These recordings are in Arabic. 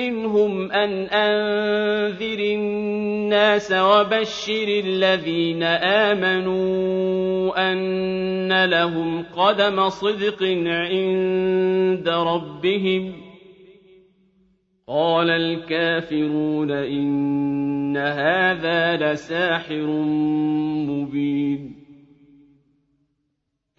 منهم أن أنذر الناس وبشر الذين آمنوا أن لهم قدم صدق عند ربهم. قال الكافرون إن هذا لساحر مبين.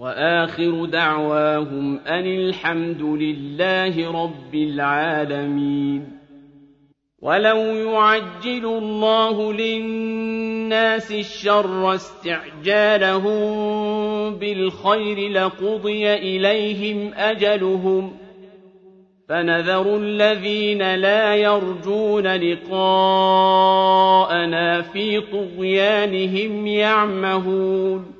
وآخر دعواهم أن الحمد لله رب العالمين. ولو يعجل الله للناس الشر استعجالهم بالخير لقضي إليهم أجلهم. فنذر الذين لا يرجون لقاءنا في طغيانهم يعمهون.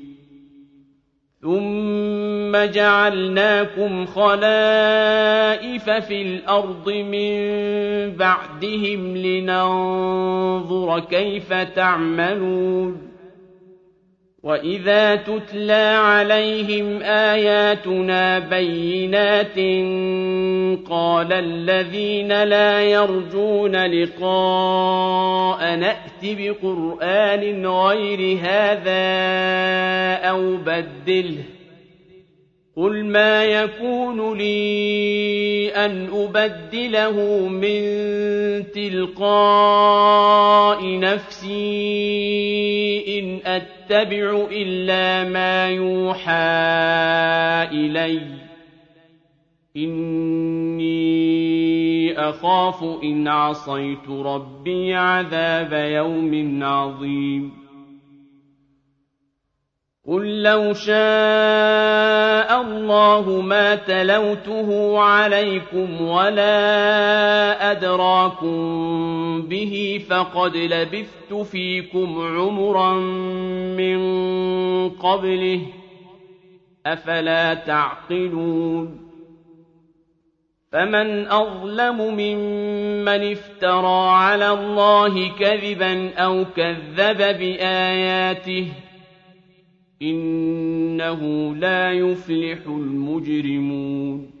ثم جعلناكم خلائف في الأرض من بعدهم لننظر كيف تعملون واذا تتلى عليهم اياتنا بينات قال الذين لا يرجون لقاء نأت بقرآن غير هذا أو بدله. قل ما يكون لي أن أبدله من تلقاء نفسي إن أتبع إلا ما يوحى إلي. اني اخاف ان عصيت ربي عذاب يوم عظيم قل لو شاء الله ما تلوته عليكم ولا ادراكم به فقد لبثت فيكم عمرا من قبله افلا تعقلون فمن أظلم ممن افترى على الله كذبا أو كذب بآياته إنه لا يفلح المجرمون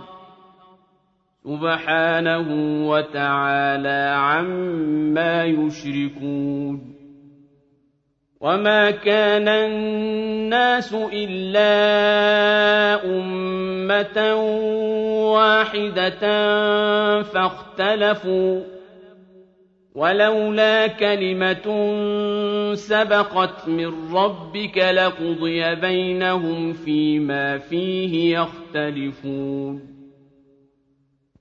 سبحانه وتعالى عما يشركون وما كان الناس إلا أمة واحدة فاختلفوا ولولا كلمة سبقت من ربك لقضي بينهم فيما فيه يختلفون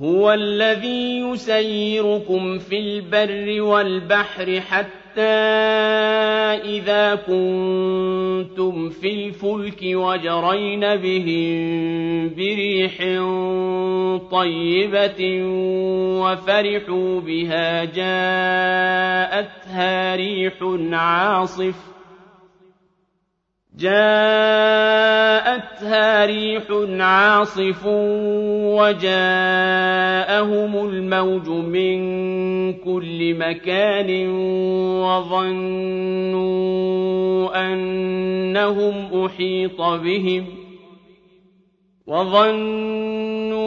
هو الذي يسيركم في البر والبحر حتى إذا كنتم في الفلك وجرين بهم بريح طيبة وفرحوا بها جاءتها ريح عاصف جاءتها ريح عاصف وجاءهم الموج من كل مكان وظنوا أنهم أحيط بهم وظنوا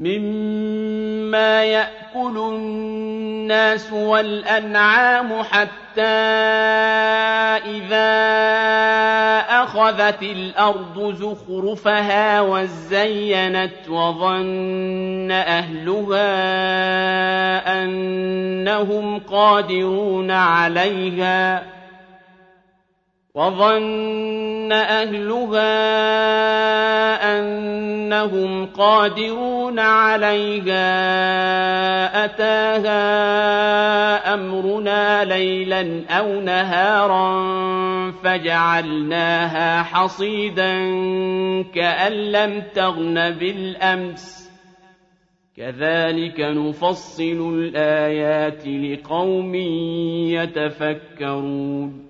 مما يأكل الناس والأنعام حتى إذا أخذت الأرض زخرفها وزينت وظن أهلها أنهم قادرون عليها وظن أهلها أنهم قادرون عليها أتاها أمرنا ليلا أو نهارا فجعلناها حصيدا كأن لم تغن بالأمس كذلك نفصل الآيات لقوم يتفكرون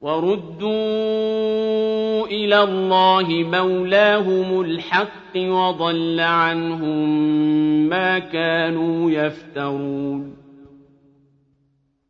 وردوا إلى الله مولاهم الحق وضل عنهم ما كانوا يفترون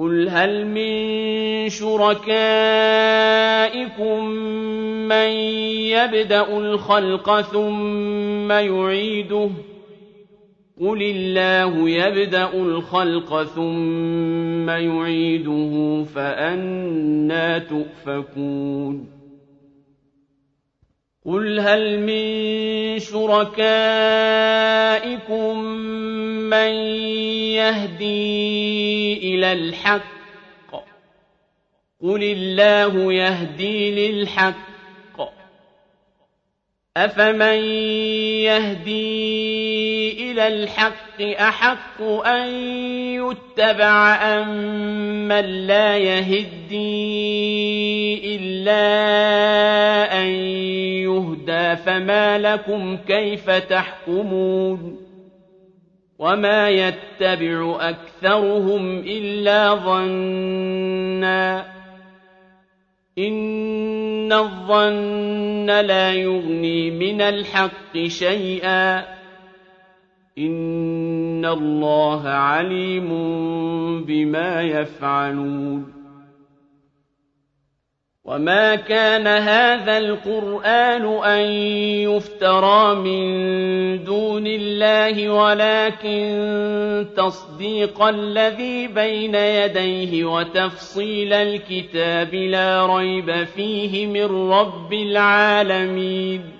قل هل من شركائكم من يبدا الخلق ثم يعيده قل الله يبدا الخلق ثم يعيده فانى تؤفكون قل هل من شركائكم من يهدي إلى الحق؟ قل الله يهدي للحق. أفمن يهدي إلى الحق؟ أحق أن يتبع أم من لا يهدي إلا أن يهدى فما لكم كيف تحكمون وما يتبع أكثرهم إلا ظنّا إن الظن لا يغني من الحق شيئا إن الله عليم بما يفعلون. وما كان هذا القرآن أن يفترى من دون الله ولكن تصديق الذي بين يديه وتفصيل الكتاب لا ريب فيه من رب العالمين.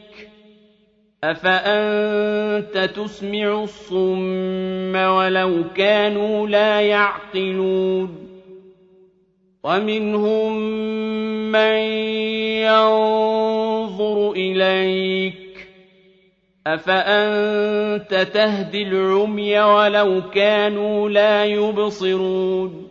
أفأنت تسمع الصم ولو كانوا لا يعقلون ومنهم من ينظر إليك أفأنت تهدي العمي ولو كانوا لا يبصرون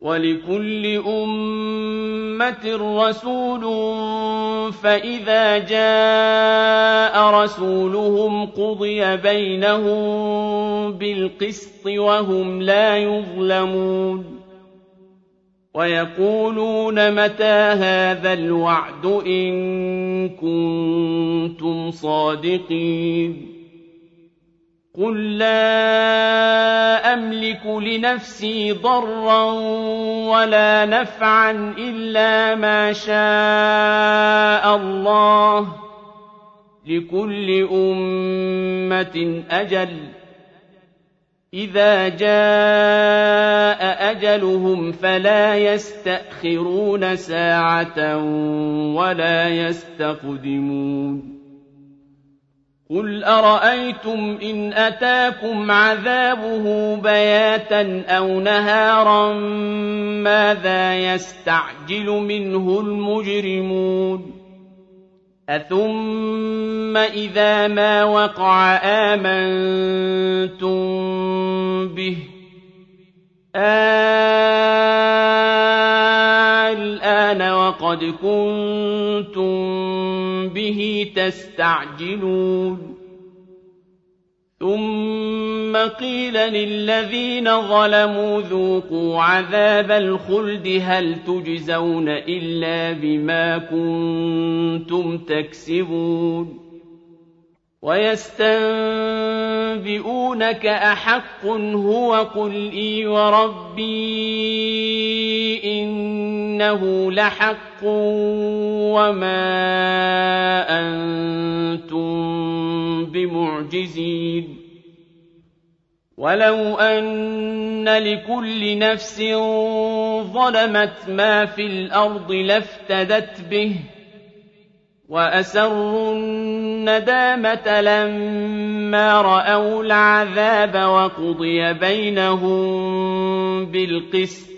ولكل أمة رسول فإذا جاء رسولهم قضي بينهم بالقسط وهم لا يظلمون. ويقولون متى هذا الوعد إن كنتم صادقين. قل لا أملك لنفسي ضرا ولا نفعا إلا ما شاء الله لكل أمة أجل إذا جاء أجلهم فلا يستأخرون ساعة ولا يستقدمون قل أرأيتم إن أتاكم عذابه بياتا أو نهارا ماذا يستعجل منه المجرمون أثم إذا ما وقع آمنتم به الآن وقد كنتم به تستعجلون ثم قيل للذين ظلموا ذوقوا عذاب الخلد هل تجزون إلا بما كنتم تكسبون ويستنبئونك أحق هو قل إي وربي إنه لحق وما أنتم بمعجزين. ولو أن لكل نفس ظلمت ما في الأرض لافتدت به وأسروا الندامة لما رأوا العذاب وقضي بينهم بالقسط.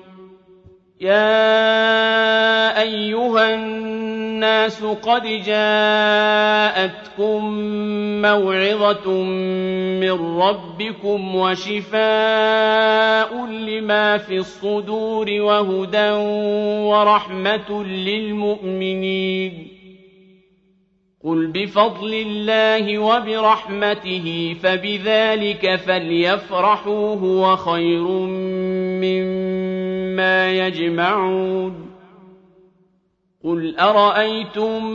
يا أيها الناس قد جاءتكم موعظة من ربكم وشفاء لما في الصدور وهدى ورحمة للمؤمنين قل بفضل الله وبرحمته فبذلك فليفرحوا هو خير مما يجمعون قل أرأيتم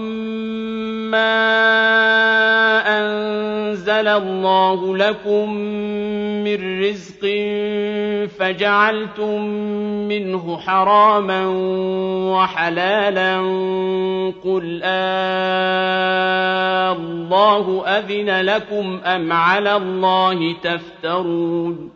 ما أنزل الله لكم من رزق فجعلتم منه حراما وحلالا قل آه الله أذن لكم أم على الله تفترون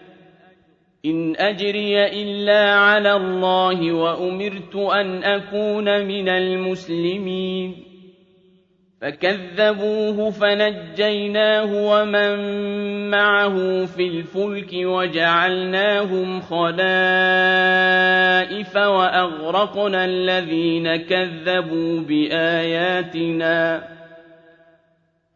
إن أجري إلا على الله وأمرت أن أكون من المسلمين. فكذبوه فنجيناه ومن معه في الفلك وجعلناهم خلائف وأغرقنا الذين كذبوا بآياتنا.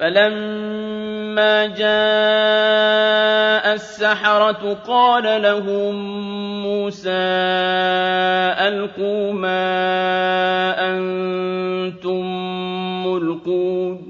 فلما جاء السحرة قال لهم موسى ألقوا ما أنتم ملقون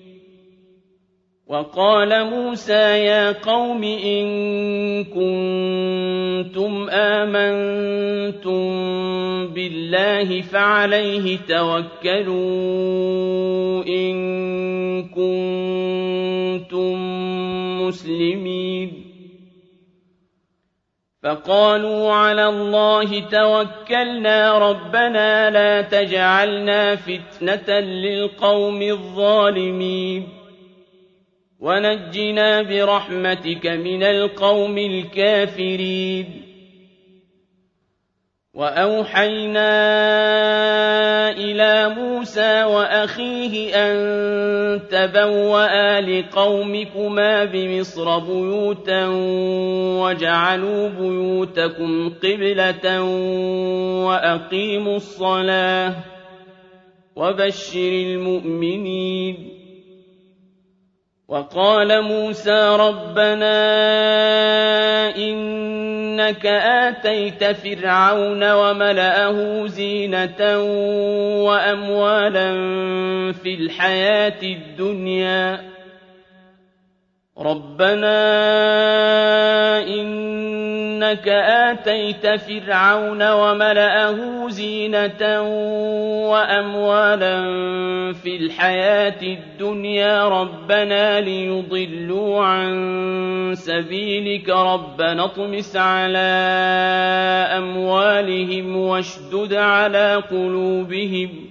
وقال موسى يا قوم إن كنتم آمنتم بالله فعليه توكلوا إن كنتم مسلمين. فقالوا على الله توكلنا ربنا لا تجعلنا فتنة للقوم الظالمين. ونجنا برحمتك من القوم الكافرين. وأوحينا إلى موسى وأخيه أن تبوأ لقومكما بمصر بيوتا وجعلوا بيوتكم قبلة وأقيموا الصلاة وبشر المؤمنين. وقال موسى ربنا إنك آتيت فرعون وملأه زينة وأموالا في الحياة الدنيا. ربنا إنك آتيت فرعون وملأه زينة وأموالا في الحياة الدنيا ربنا ليضلوا عن سبيلك ربنا اطمس على أموالهم واشدد على قلوبهم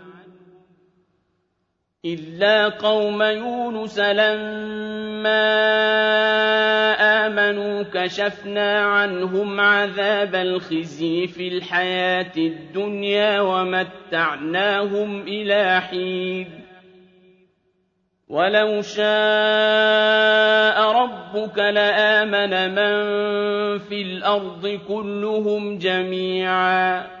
إلا قوم يونس لما آمنوا كشفنا عنهم عذاب الخزي في الحياة الدنيا ومتعناهم إلى حين. ولو شاء ربك لآمن من في الأرض كلهم جميعاً.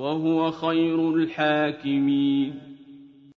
وهو خير الحاكمين